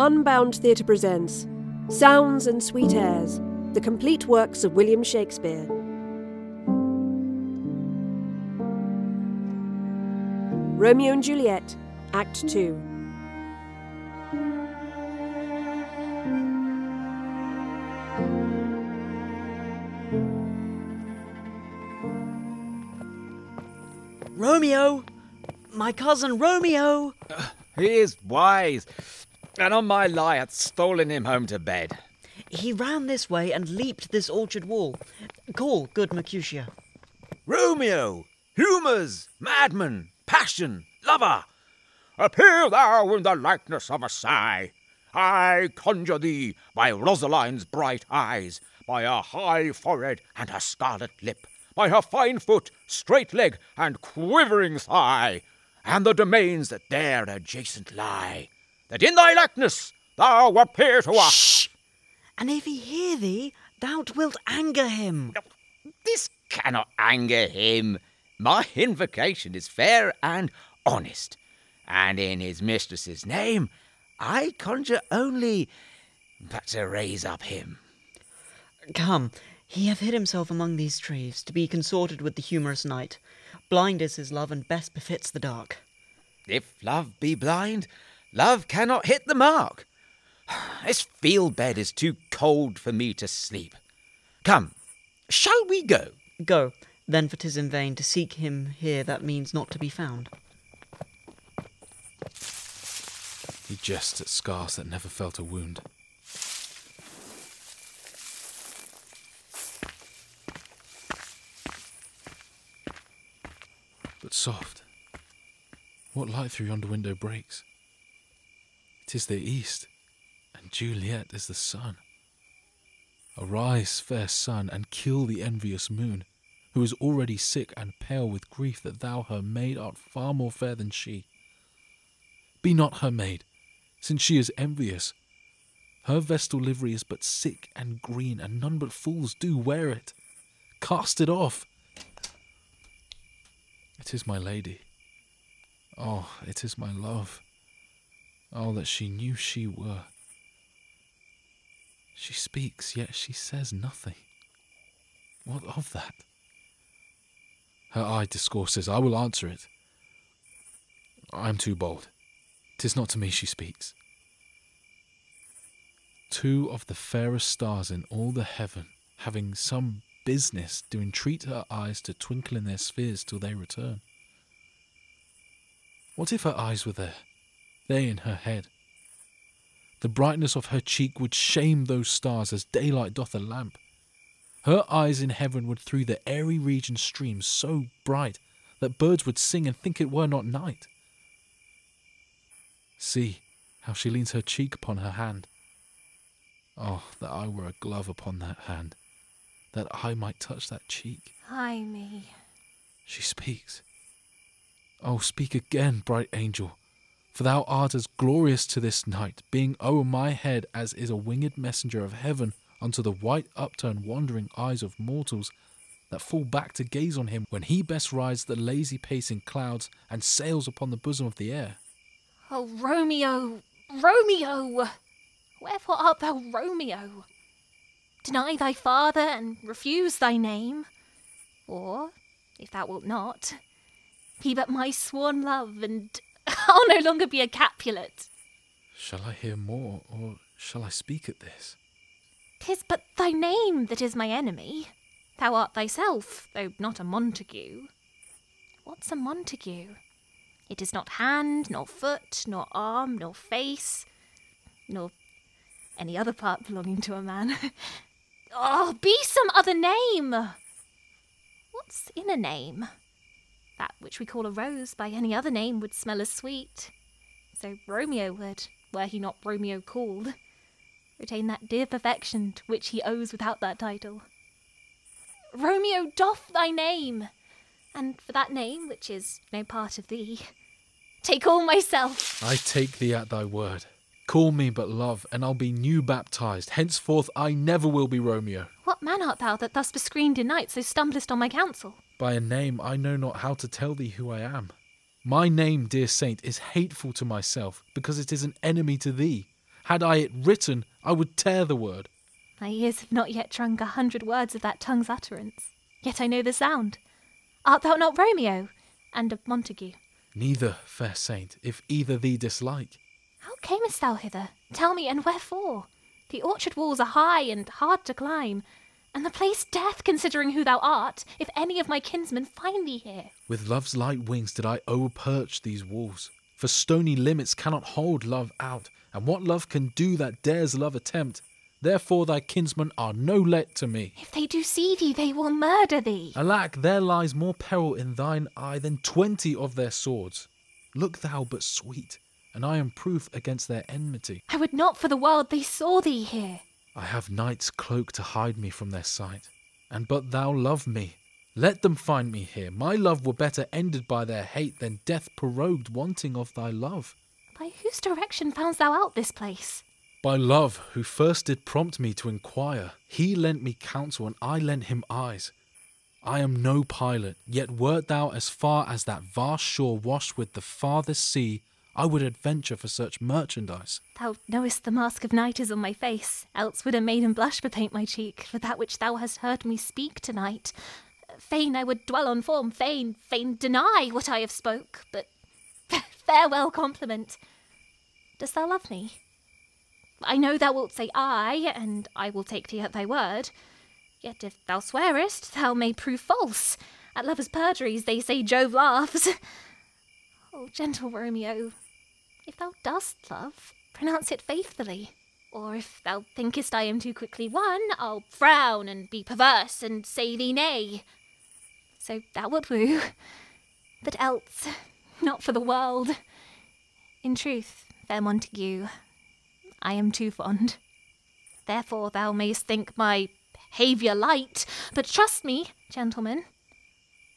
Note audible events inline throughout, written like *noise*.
Unbound Theatre presents Sounds and Sweet Airs, the complete works of William Shakespeare. Romeo and Juliet, Act 2. Romeo! My cousin Romeo! Uh, he is wise, and on my lie hath stolen him home to bed. He ran this way and leaped this orchard wall. Call, good Mercutio. Romeo, humours, madman, passion, lover, appear thou in the likeness of a sigh. I conjure thee by Rosaline's bright eyes, by her high forehead and her scarlet lip, by her fine foot, straight leg, and quivering thigh, and the domains that there adjacent lie, that in thy likeness thou appear to us. Shh! And if he hear thee, thou wilt anger him. This cannot anger him. My invocation is fair and honest, and in his mistress's name I conjure only but to raise up him. Come, he hath hid himself among these trees, to be consorted with the humorous night. Blind is his love, and best befits the dark. If love be blind, love cannot hit the mark. *sighs* This field bed is too cold for me to sleep. Come, shall we go? Go, then, for 'tis in vain to seek him here that means not to be found. He jests at scars that never felt a wound. But soft, what light through yonder window breaks? It is the east, and Juliet is the sun. Arise, fair sun, and kill the envious moon, who is already sick and pale with grief that thou, her maid, art far more fair than she. Be not her maid, since she is envious. Her vestal livery is but sick and green, and none but fools do wear it. Cast it off. It is my lady. Oh, it is my love. Oh, that she knew she were. She speaks, yet she says nothing. What of that? Her eye discourses, I will answer it. I am too bold. 'Tis not to me she speaks. Two of the fairest stars in all the heaven, having some business, do entreat her eyes to twinkle in their spheres till they return. What if her eyes were there, there in her head? The brightness of her cheek would shame those stars as daylight doth a lamp. Her eyes in heaven would through the airy region stream so bright that birds would sing and think it were not night. See how she leans her cheek upon her hand. Oh, that I were a glove upon that hand, that I might touch that cheek. Ay me. She speaks. Oh, speak again, bright angel, for thou art as glorious to this night, being o'er my head as is a winged messenger of heaven unto the white upturned wandering eyes of mortals that fall back to gaze on him when he best rides the lazy pacing clouds and sails upon the bosom of the air. Oh, Romeo, Romeo! Wherefore art thou Romeo? Deny thy father and refuse thy name? Or, if thou wilt not, be but my sworn love, and *laughs* I'll no longer be a Capulet. Shall I hear more, or shall I speak at this? 'Tis but thy name that is my enemy. Thou art thyself, though not a Montague. What's a Montague? It is not hand, nor foot, nor arm, nor face, nor any other part belonging to a man. *laughs* oh, be some other name! What's in a name? That which we call a rose by any other name would smell as sweet. So Romeo would, were he not Romeo called, retain that dear perfection to which he owes without that title. Romeo doff thy name, and for that name, which is no part of thee, take all myself. I take thee at thy word. Call me but love, and I'll be new baptized. Henceforth I never will be Romeo. What man art thou that thus bescreened in night so stumblest on my counsel? By a name I know not how to tell thee who I am. My name, dear saint, is hateful to myself, because it is an enemy to thee. Had I it written, I would tear the word. My ears have not yet drunk a hundred words of that tongue's utterance, yet I know the sound. Art thou not Romeo, and of Montague? Neither, fair saint, if either thee dislike. How camest thou hither? Tell me, and wherefore? The orchard walls are high and hard to climb, and the place death, considering who thou art, if any of my kinsmen find thee here. With love's light wings did I o'erperch these walls. For stony limits cannot hold love out, and what love can do that dares love attempt? Therefore thy kinsmen are no let to me. If they do see thee, they will murder thee. Alack, there lies more peril in thine eye than twenty of their swords. Look thou but sweet, and I am proof against their enmity. I would not for the world they saw thee here. I have night's cloak to hide me from their sight. And but thou love me, let them find me here. My love were better ended by their hate than death prorogued wanting of thy love. By whose direction foundst thou out this place? By love, who first did prompt me to inquire, he lent me counsel and I lent him eyes. I am no pilot, yet wert thou as far as that vast shore washed with the farthest sea, I would adventure for such merchandise. Thou knowest the mask of night is on my face, else would a maiden blush bepaint my cheek for that which thou hast heard me speak tonight. Fain I would dwell on form, fain, fain deny what I have spoke, but *laughs* farewell compliment. Dost thou love me? I know thou wilt say aye, and I will take thee at thy word. Yet if thou swearest, thou may prove false. At lovers' perjuries they say Jove laughs. *laughs* Oh, gentle Romeo, if thou dost love, pronounce it faithfully. Or if thou thinkest I am too quickly won, I'll frown and be perverse and say thee nay. So thou wilt woo, but else, not for the world. In truth, fair Montague, I am too fond. Therefore thou mayst think my behaviour light, but trust me, gentlemen,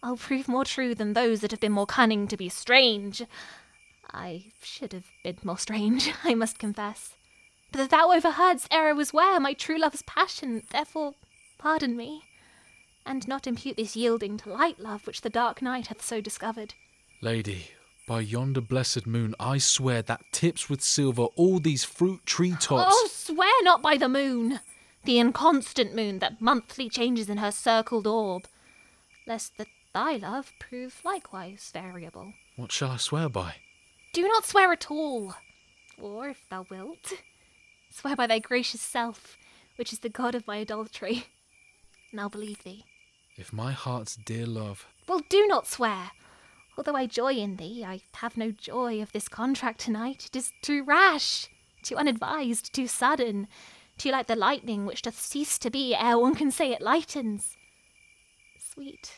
I'll prove more true than those that have been more cunning to be strange. I should have been more strange, *laughs* I must confess. But that thou overheardst ere I was where my true love's passion, therefore pardon me, and not impute this yielding to light love which the dark night hath so discovered. Lady, by yonder blessed moon, I swear that tips with silver all these fruit tree tops. Oh, swear not by the moon, the inconstant moon that monthly changes in her circled orb, lest that thy love prove likewise variable. What shall I swear by? Do not swear at all, or if thou wilt, swear by thy gracious self, which is the god of my adultery, and I'll believe thee. If my heart's dear love. Well, do not swear. Although I joy in thee, I have no joy of this contract tonight. It is too rash, too unadvised, too sudden, too like the lightning which doth cease to be ere one can say it lightens. Sweet,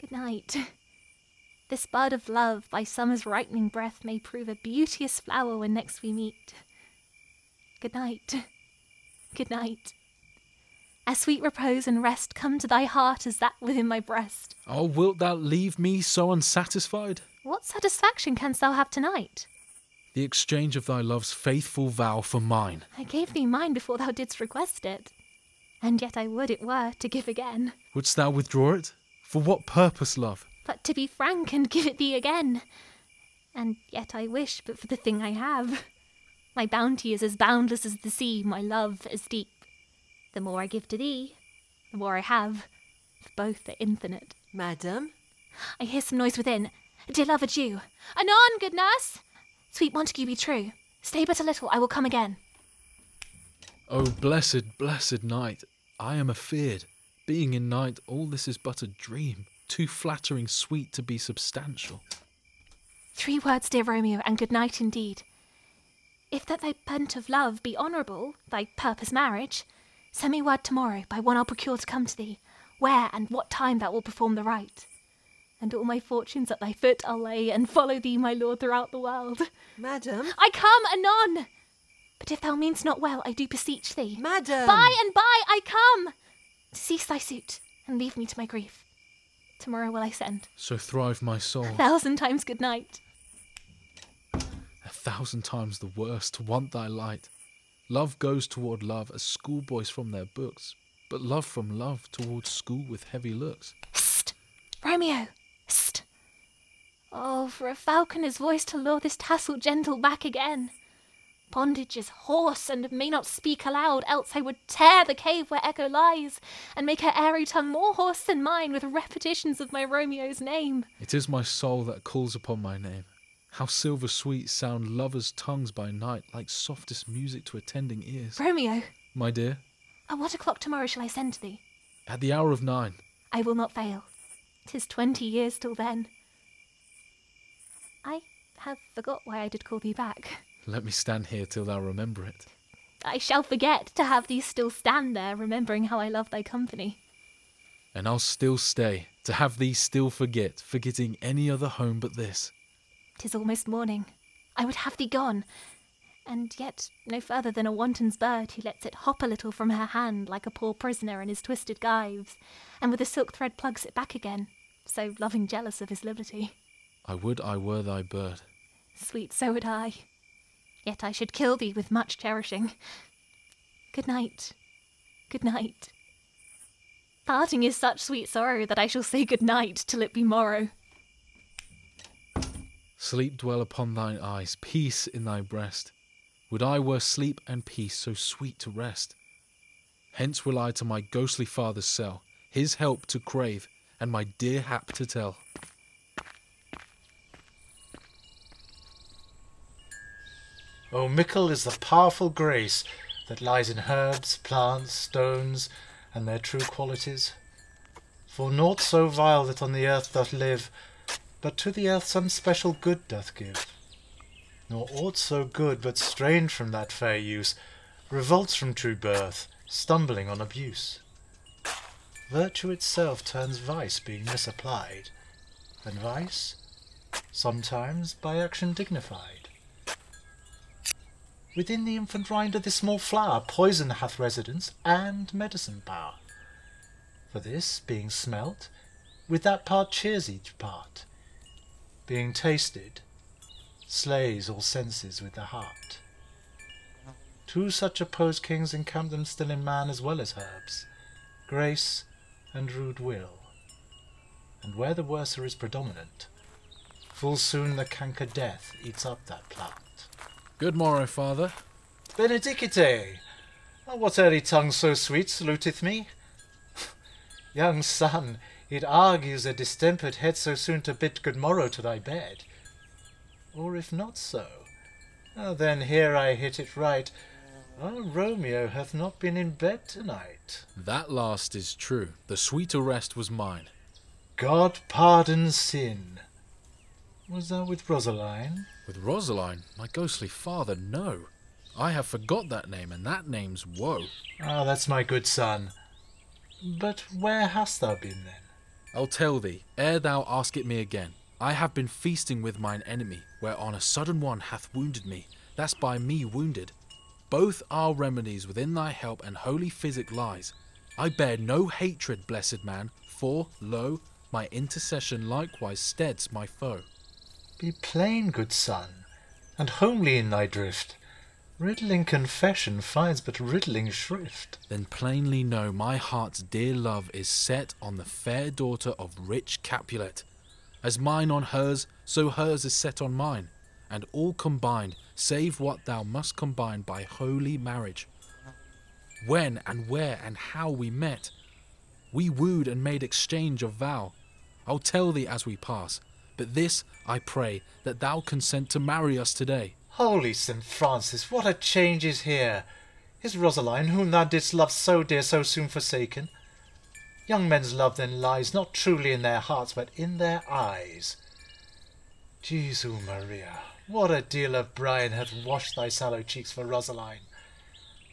good night. This bud of love by summer's ripening breath may prove a beauteous flower when next we meet. Good night. Good night. As sweet repose and rest come to thy heart as that within my breast. Oh, wilt thou leave me so unsatisfied? What satisfaction canst thou have tonight? The exchange of thy love's faithful vow for mine. I gave thee mine before thou didst request it, and yet I would it were to give again. Wouldst thou withdraw it? For what purpose, love? But to be frank and give it thee again. And yet I wish but for the thing I have. My bounty is as boundless as the sea, my love as deep. The more I give to thee, the more I have. For both are infinite. Madam? I hear some noise within. Dear love, adieu. Anon, good nurse! Sweet Montague, be true. Stay but a little, I will come again. Oh, blessed, blessed night! I am afeard. Being in night, all this is but a dream, too flattering sweet to be substantial. Three words, dear Romeo, and good night indeed. If that thy bent of love be honourable, thy purpose marriage, send me word tomorrow by one I'll procure to come to thee, where and what time thou wilt perform the rite. And all my fortunes at thy foot I'll lay, and follow thee, my lord, throughout the world. Madam? I come anon! But if thou meanst not well, I do beseech thee. Madam! By and by I come! Cease thy suit, and leave me to my grief. Tomorrow will I send. So thrive my soul. A thousand times good night. A thousand times the worse to want thy light. Love goes toward love as schoolboys from their books, but love from love towards school with heavy looks. Hist! Romeo! Hist! Oh, for a falconer's voice to lure this tassel gentle back again. Bondage is hoarse and may not speak aloud, else I would tear the cave where Echo lies, and make her airy tongue more hoarse than mine with repetitions of my Romeo's name. It is my soul that calls upon my name. How silver sweet sound lovers' tongues by night, like softest music to attending ears. Romeo, My dear, at what o'clock tomorrow shall I send to thee? at the hour of nine. I will not fail. 'Tis twenty years till then. I have forgot why I did call thee back. Let me stand here till thou remember it. I shall forget to have thee still stand there, remembering how I love thy company. And I'll still stay, to have thee still forget, forgetting any other home but this. 'Tis almost morning. I would have thee gone, and yet no further than a wanton's bird who lets it hop a little from her hand like a poor prisoner in his twisted gyves, and with a silk thread plugs it back again, so loving jealous of his liberty. I would I were thy bird. Sweet, so would I. Yet I should kill thee with much cherishing. Good night. Good night. Parting is such sweet sorrow that I shall say good night till it be morrow. Sleep dwell upon thine eyes, peace in thy breast. Would I were sleep and peace so sweet to rest. Hence will I to my ghostly father's cell, his help to crave, and my dear hap to tell. O mickle is the powerful grace that lies in herbs, plants, stones, and their true qualities. For naught so vile that on the earth doth live, but to the earth some special good doth give. Nor aught so good but strange from that fair use, revolts from true birth, stumbling on abuse. Virtue itself turns vice being misapplied, and vice, sometimes by action dignified. Within the infant rind of this small flower poison hath residence and medicine power. For this, being smelt, with that part cheers each part. Being tasted, slays all senses with the heart. Two such opposed kings encamp them still in man as well as herbs, grace and rude will. And where the worser is predominant, full soon the canker death eats up that plant. Good morrow, father. Benedicite! Oh, what early tongue so sweet saluteth me? *laughs* Young son, it argues a distempered head so soon to bid good morrow to thy bed. Or if not so, oh, then here I hit it right. Our Romeo hath not been in bed tonight. That last is true. The sweeter rest was mine. God pardon sin. Was thou with Rosaline? With Rosaline, my ghostly father, no. I have forgot that name, and that name's woe. Ah, that's my good son. But where hast thou been then? I'll tell thee, ere thou ask it me again. I have been feasting with mine enemy, whereon a sudden one hath wounded me, that's by me wounded. Both are remedies within thy help, and holy physic lies. I bear no hatred, blessed man, for, lo, my intercession likewise steads my foe. Be plain, good son, and homely in thy drift. Riddling confession finds but riddling shrift. Then plainly know my heart's dear love is set on the fair daughter of rich Capulet. As mine on hers, so hers is set on mine, and all combined, save what thou must combine by holy marriage. When and where and how we met, we wooed and made exchange of vow. I'll tell thee as we pass, but this I pray that thou consent to marry us today. Holy St. Francis, what a change is here! Is Rosaline, whom thou didst love so dear, so soon forsaken? Young men's love then lies not truly in their hearts, but in their eyes. Jesu Maria, what a deal of brine hath washed thy sallow cheeks for Rosaline!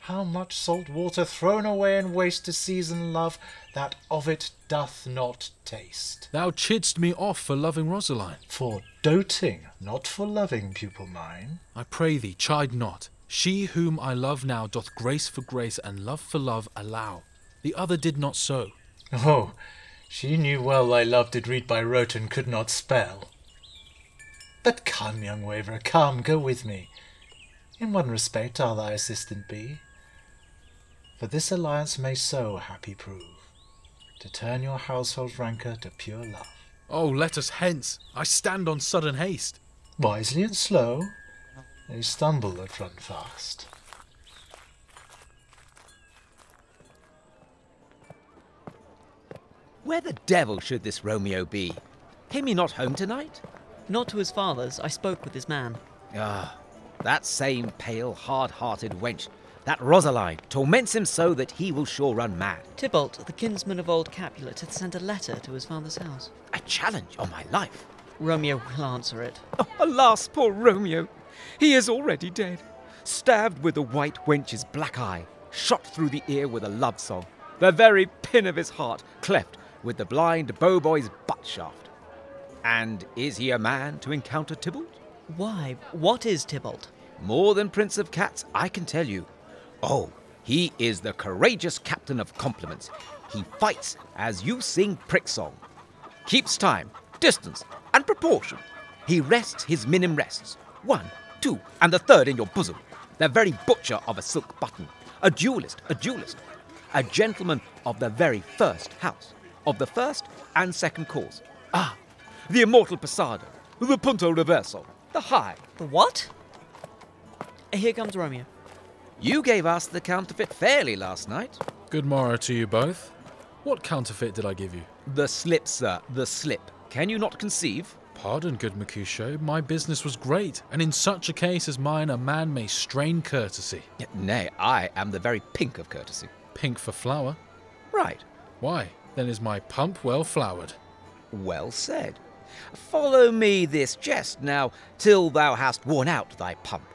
How much salt water thrown away in waste to season love that of it doth not taste! Thou chidst me off for loving Rosaline. For doting, not for loving, pupil mine. I pray thee, chide not. She whom I love now doth grace for grace and love for love allow. The other did not so. Oh, she knew well thy love did read by rote and could not spell. But come, young waverer, come, go with me. In one respect I'll thy assistant be. For this alliance may so happy prove, to turn your household rancour to pure love. Oh, let us hence. I stand on sudden haste. Wisely and slow, They stumble that run fast. Where the devil should this Romeo be? Came he not home tonight? Not to his father's, I spoke with his man. Ah, that same pale, hard-hearted wench, that Rosaline, torments him so that he will sure run mad. Tybalt, the kinsman of old Capulet, hath sent a letter to his father's house. A challenge on my life. Romeo will answer it. Oh, alas, poor Romeo! He is already dead, stabbed with the white wench's black eye, shot through the ear with a love song, the very pin of his heart cleft with the blind bow boy's butt shaft. And is he a man to encounter Tybalt? Why, what is Tybalt? More than Prince of Cats, I can tell you. Oh, he is the courageous captain of compliments. He fights as you sing prick song. Keeps time, distance, and proportion. He rests his minim rests. One, two, and the third in your bosom. The very butcher of a silk button. A duellist, a duellist. A gentleman of the very first house. Of the first and second cause. Ah, the immortal passado. The punto reverso. The high. The what? Here comes Romeo. You gave us the counterfeit fairly last night. Good morrow to you both. What counterfeit did I give you? The slip, sir, the slip. Can you not conceive? Pardon, good Mercutio, my business was great, and in such a case as mine a man may strain courtesy. Nay, I am the very pink of courtesy. Pink for flower? Right. Why, then is my pump well flowered. Well said. Follow me this jest now, till thou hast worn out thy pump,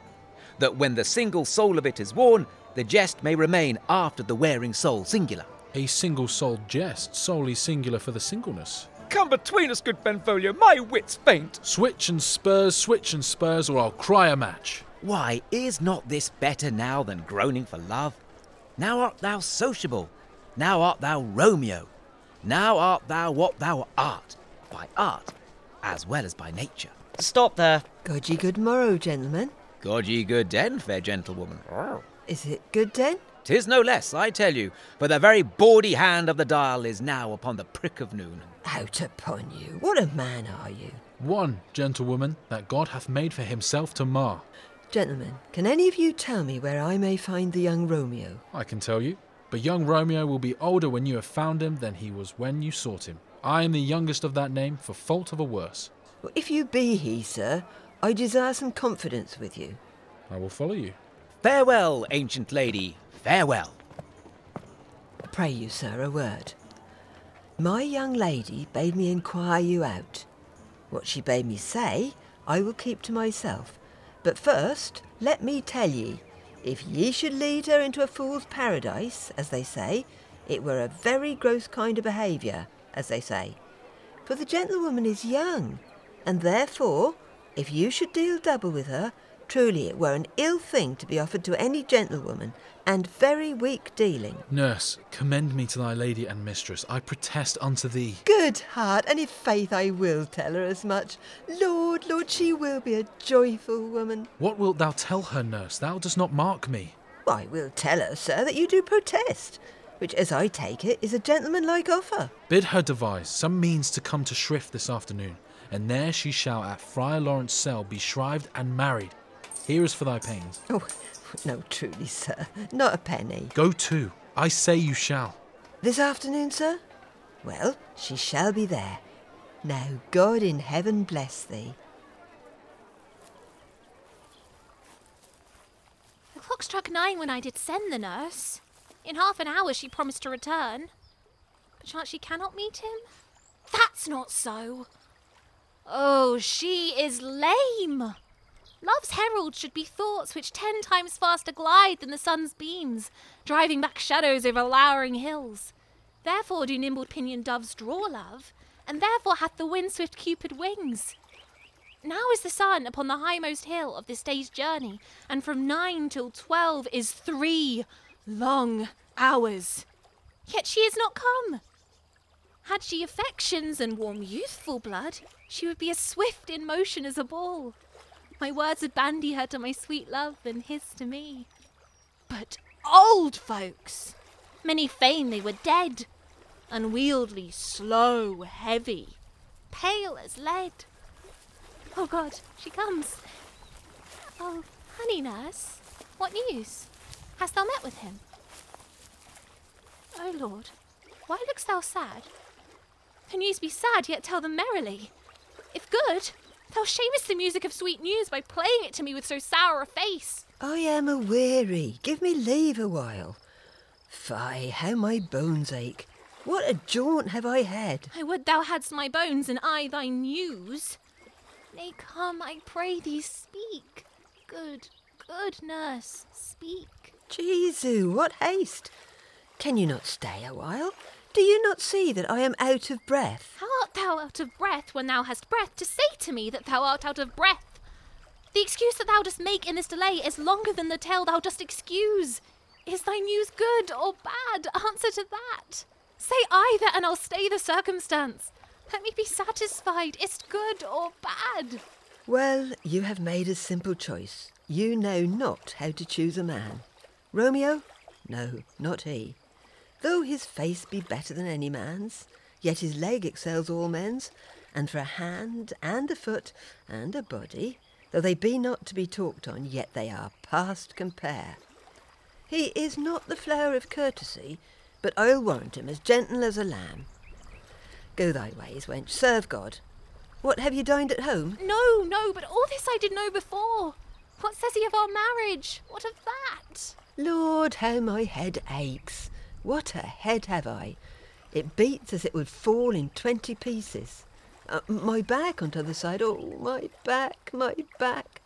that when the single sole of it is worn, the jest may remain after the wearing sole singular. A single soled jest, solely singular for the singleness. Come between us, good Benvolio, my wits faint. Switch and spurs, switch and spurs, or I'll cry a match. Why, is not this better now than groaning for love? Now art thou sociable, now art thou Romeo, now art thou what thou art, by art as well as by nature. Stop there. God ye good morrow, gentlemen. God ye good den, fair gentlewoman. Is it good den? Tis no less, I tell you, for the very bawdy hand of the dial is now upon the prick of noon. Out upon you. What a man are you? One, gentlewoman, that God hath made for himself to mar. Gentlemen, can any of you tell me where I may find the young Romeo? I can tell you. But young Romeo will be older when you have found him than he was when you sought him. I am the youngest of that name, for fault of a worse. Well, if you be he, sir, I desire some confidence with you. I will follow you. Farewell, ancient lady, farewell. Pray you, sir, a word. My young lady bade me inquire you out. What she bade me say, I will keep to myself. But first, let me tell ye, if ye should lead her into a fool's paradise, as they say, it were a very gross kind of behaviour, as they say. For the gentlewoman is young, and therefore, if you should deal double with her, truly it were an ill thing to be offered to any gentlewoman, and very weak dealing. Nurse, commend me to thy lady and mistress. I protest unto thee. Good heart, and if faith I will tell her as much. Lord, Lord, she will be a joyful woman. What wilt thou tell her, nurse? Thou dost not mark me. I will tell her, sir, that you do protest, which, as I take it, is a gentlemanlike offer. Bid her devise some means to come to Shrift this afternoon, and there she shall at Friar Lawrence's cell be shrived and married. Here is for thy pains. Oh, no, truly, sir, not a penny. Go to. I say you shall. This afternoon, sir? Well, she shall be there. Now, God in heaven bless thee. The clock struck nine when I did send the nurse. In half an hour she promised to return. Perchance she cannot meet him? That's not so. Oh, she is lame. Love's herald should be thoughts which ten times faster glide than the sun's beams, driving back shadows over lowering hills. Therefore do nimble pinioned doves draw love, and therefore hath the wind swift Cupid wings. Now is the sun upon the highmost hill of this day's journey, and from nine till twelve is three long hours. Yet she is not come. Had she affections and warm youthful blood, she would be as swift in motion as a ball. My words would bandy her to my sweet love and his to me. But old folks, many fain they were dead, unwieldy, slow, heavy, pale as lead. Oh God, she comes. Oh, Honey, nurse, what news? Hast thou met with him? O Lord, why look'st thou sad? The news be sad, yet tell them merrily. If good, thou shamest the music of sweet news by playing it to me with so sour a face. I am a weary. Give me leave a while. Fie, how my bones ache. What a jaunt have I had. I would thou hadst my bones and I thy news. Nay, come, I pray thee, speak. Good, good nurse, speak. Jesu, what haste! Can you not stay a while? Do you not see that I am out of breath? How art thou out of breath when thou hast breath to say to me that thou art out of breath? The excuse that thou dost make in this delay is longer than the tale thou dost excuse. Is thy news good or bad? Answer to that. Say either, and I'll stay the circumstance. Let me be satisfied. Is't good or bad? Well, you have made a simple choice. You know not how to choose a man. Romeo? No, not he. Though his face be better than any man's, yet his leg excels all men's, and for a hand and a foot and a body, though they be not to be talked on, yet they are past compare. He is not the flower of courtesy, but I'll warrant him as gentle as a lamb. Go thy ways, wench, serve God. What, have you dined at home? No, no, but all this I did know before. What says he of our marriage? What of that? Lord, how my head aches. What a head have I. It beats as it would fall in twenty pieces. Uh, my back on t'other side, oh, my back, my back.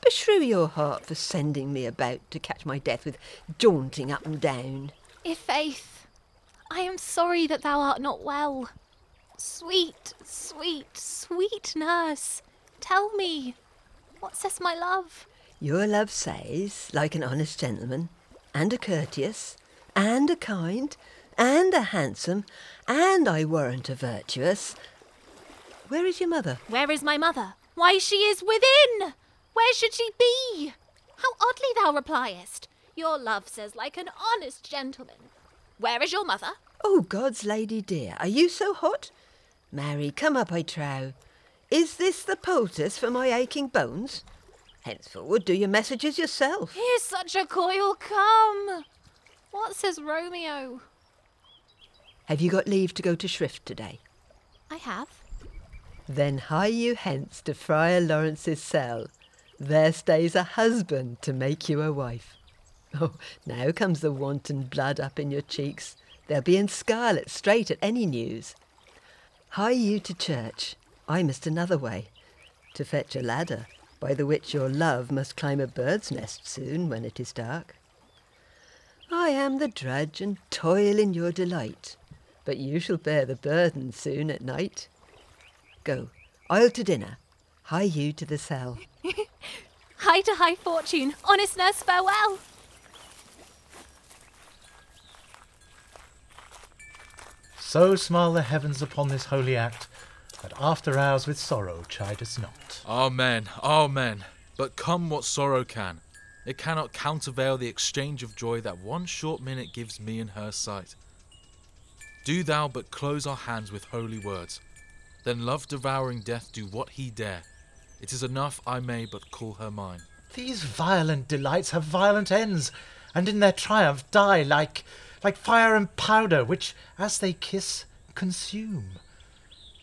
Beshrew your heart for sending me about to catch my death with jaunting up and down. I' faith, I am sorry that thou art not well. Sweet, sweet, sweet nurse, tell me, what says my love? Your love says, like an honest gentleman, and a courteous, and a kind, and a handsome, and I warrant a virtuous. Where is your mother? Where is my mother? Why, she is within! Where should she be? How oddly thou repliest! Your love says like an honest gentleman. Where is your mother? Oh, God's lady dear, are you so hot? Marry, come up, I trow. Is this the poultice for my aching bones? Henceforward, do your messages yourself. Here's such a coil come! What says Romeo? Have you got leave to go to Shrift today? I have. Then hie you hence to Friar Lawrence's cell. There stays a husband to make you a wife. *laughs* Oh, now comes the wanton blood up in your cheeks. They'll be in scarlet straight at any news. Hie you to church. I must another way, to fetch a ladder, by the which your love must climb a bird's nest soon when it is dark. I am the drudge and toil in your delight, but you shall bear the burden soon at night. Go, I'll to dinner. Hie you to the cell. *laughs* Hie to high fortune, honest nurse, farewell! So smile the heavens upon this holy act, that after hours with sorrow chide us not. Amen, amen. But come what sorrow can, it cannot countervail the exchange of joy that one short minute gives me in her sight. Do thou but close our hands with holy words, then love devouring death do what he dare. It is enough I may but call her mine. These violent delights have violent ends, and in their triumph die like like fire and powder, which, as they kiss, consume.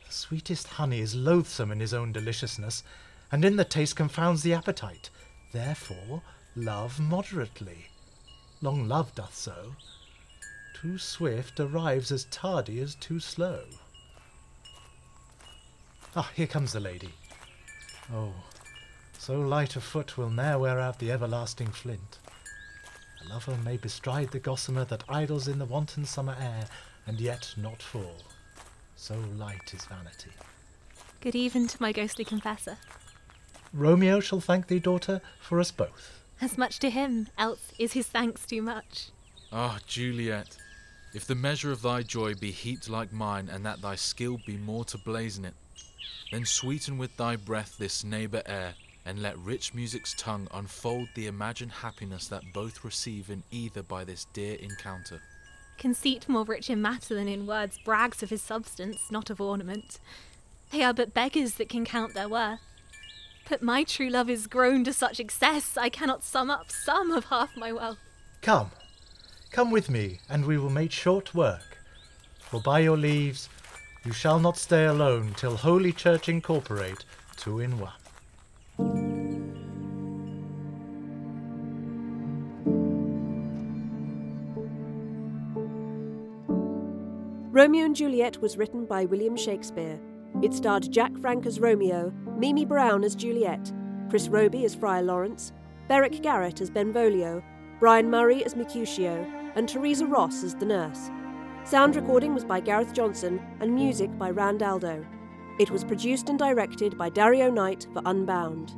The sweetest honey is loathsome in his own deliciousness, and in the taste confounds the appetite. Therefore, love moderately. Long love doth so. Too swift arrives as tardy as too slow. Ah, here comes the lady. Oh, so light a foot will ne'er wear out the everlasting flint. A lover may bestride the gossamer that idles in the wanton summer air, and yet not fall. So light is vanity. Good even to my ghostly confessor. Romeo shall thank thee, daughter, for us both. As much to him, else is his thanks too much. Ah, Juliet, if the measure of thy joy be heaped like mine, and that thy skill be more to blazon it, then sweeten with thy breath this neighbour air, and let rich music's tongue unfold the imagined happiness that both receive in either by this dear encounter. Conceit more rich in matter than in words brags of his substance, not of ornament. They are but beggars that can count their worth. But my true love is grown to such excess I cannot sum up sum of half my wealth. Come, come with me, and we will make short work. For by your leaves, you shall not stay alone till Holy Church incorporate two in one. Romeo and Juliet was written by William Shakespeare. It starred Jack Frank as Romeo, Mimi Brown as Juliet, Chris Roby as Friar Lawrence, Beric Garrett as Benvolio, Brian Murray as Mercutio, and Teresa Ross as the nurse. Sound recording was by Gareth Johnson and music by Rand Aldo. It was produced and directed by Dario Knight for Unbound.